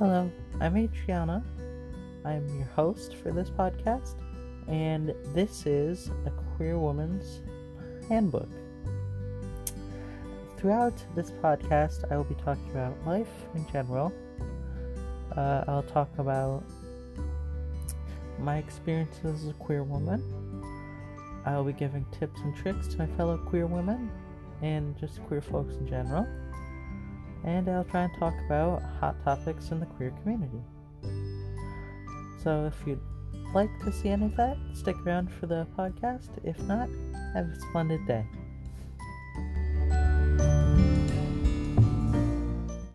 Hello, I'm Adriana. I'm your host for this podcast, and this is a queer woman's handbook. Throughout this podcast, I will be talking about life in general. Uh, I'll talk about my experiences as a queer woman. I will be giving tips and tricks to my fellow queer women and just queer folks in general. And I'll try and talk about hot topics in the queer community. So if you'd like to see any of that, stick around for the podcast. If not, have a splendid day.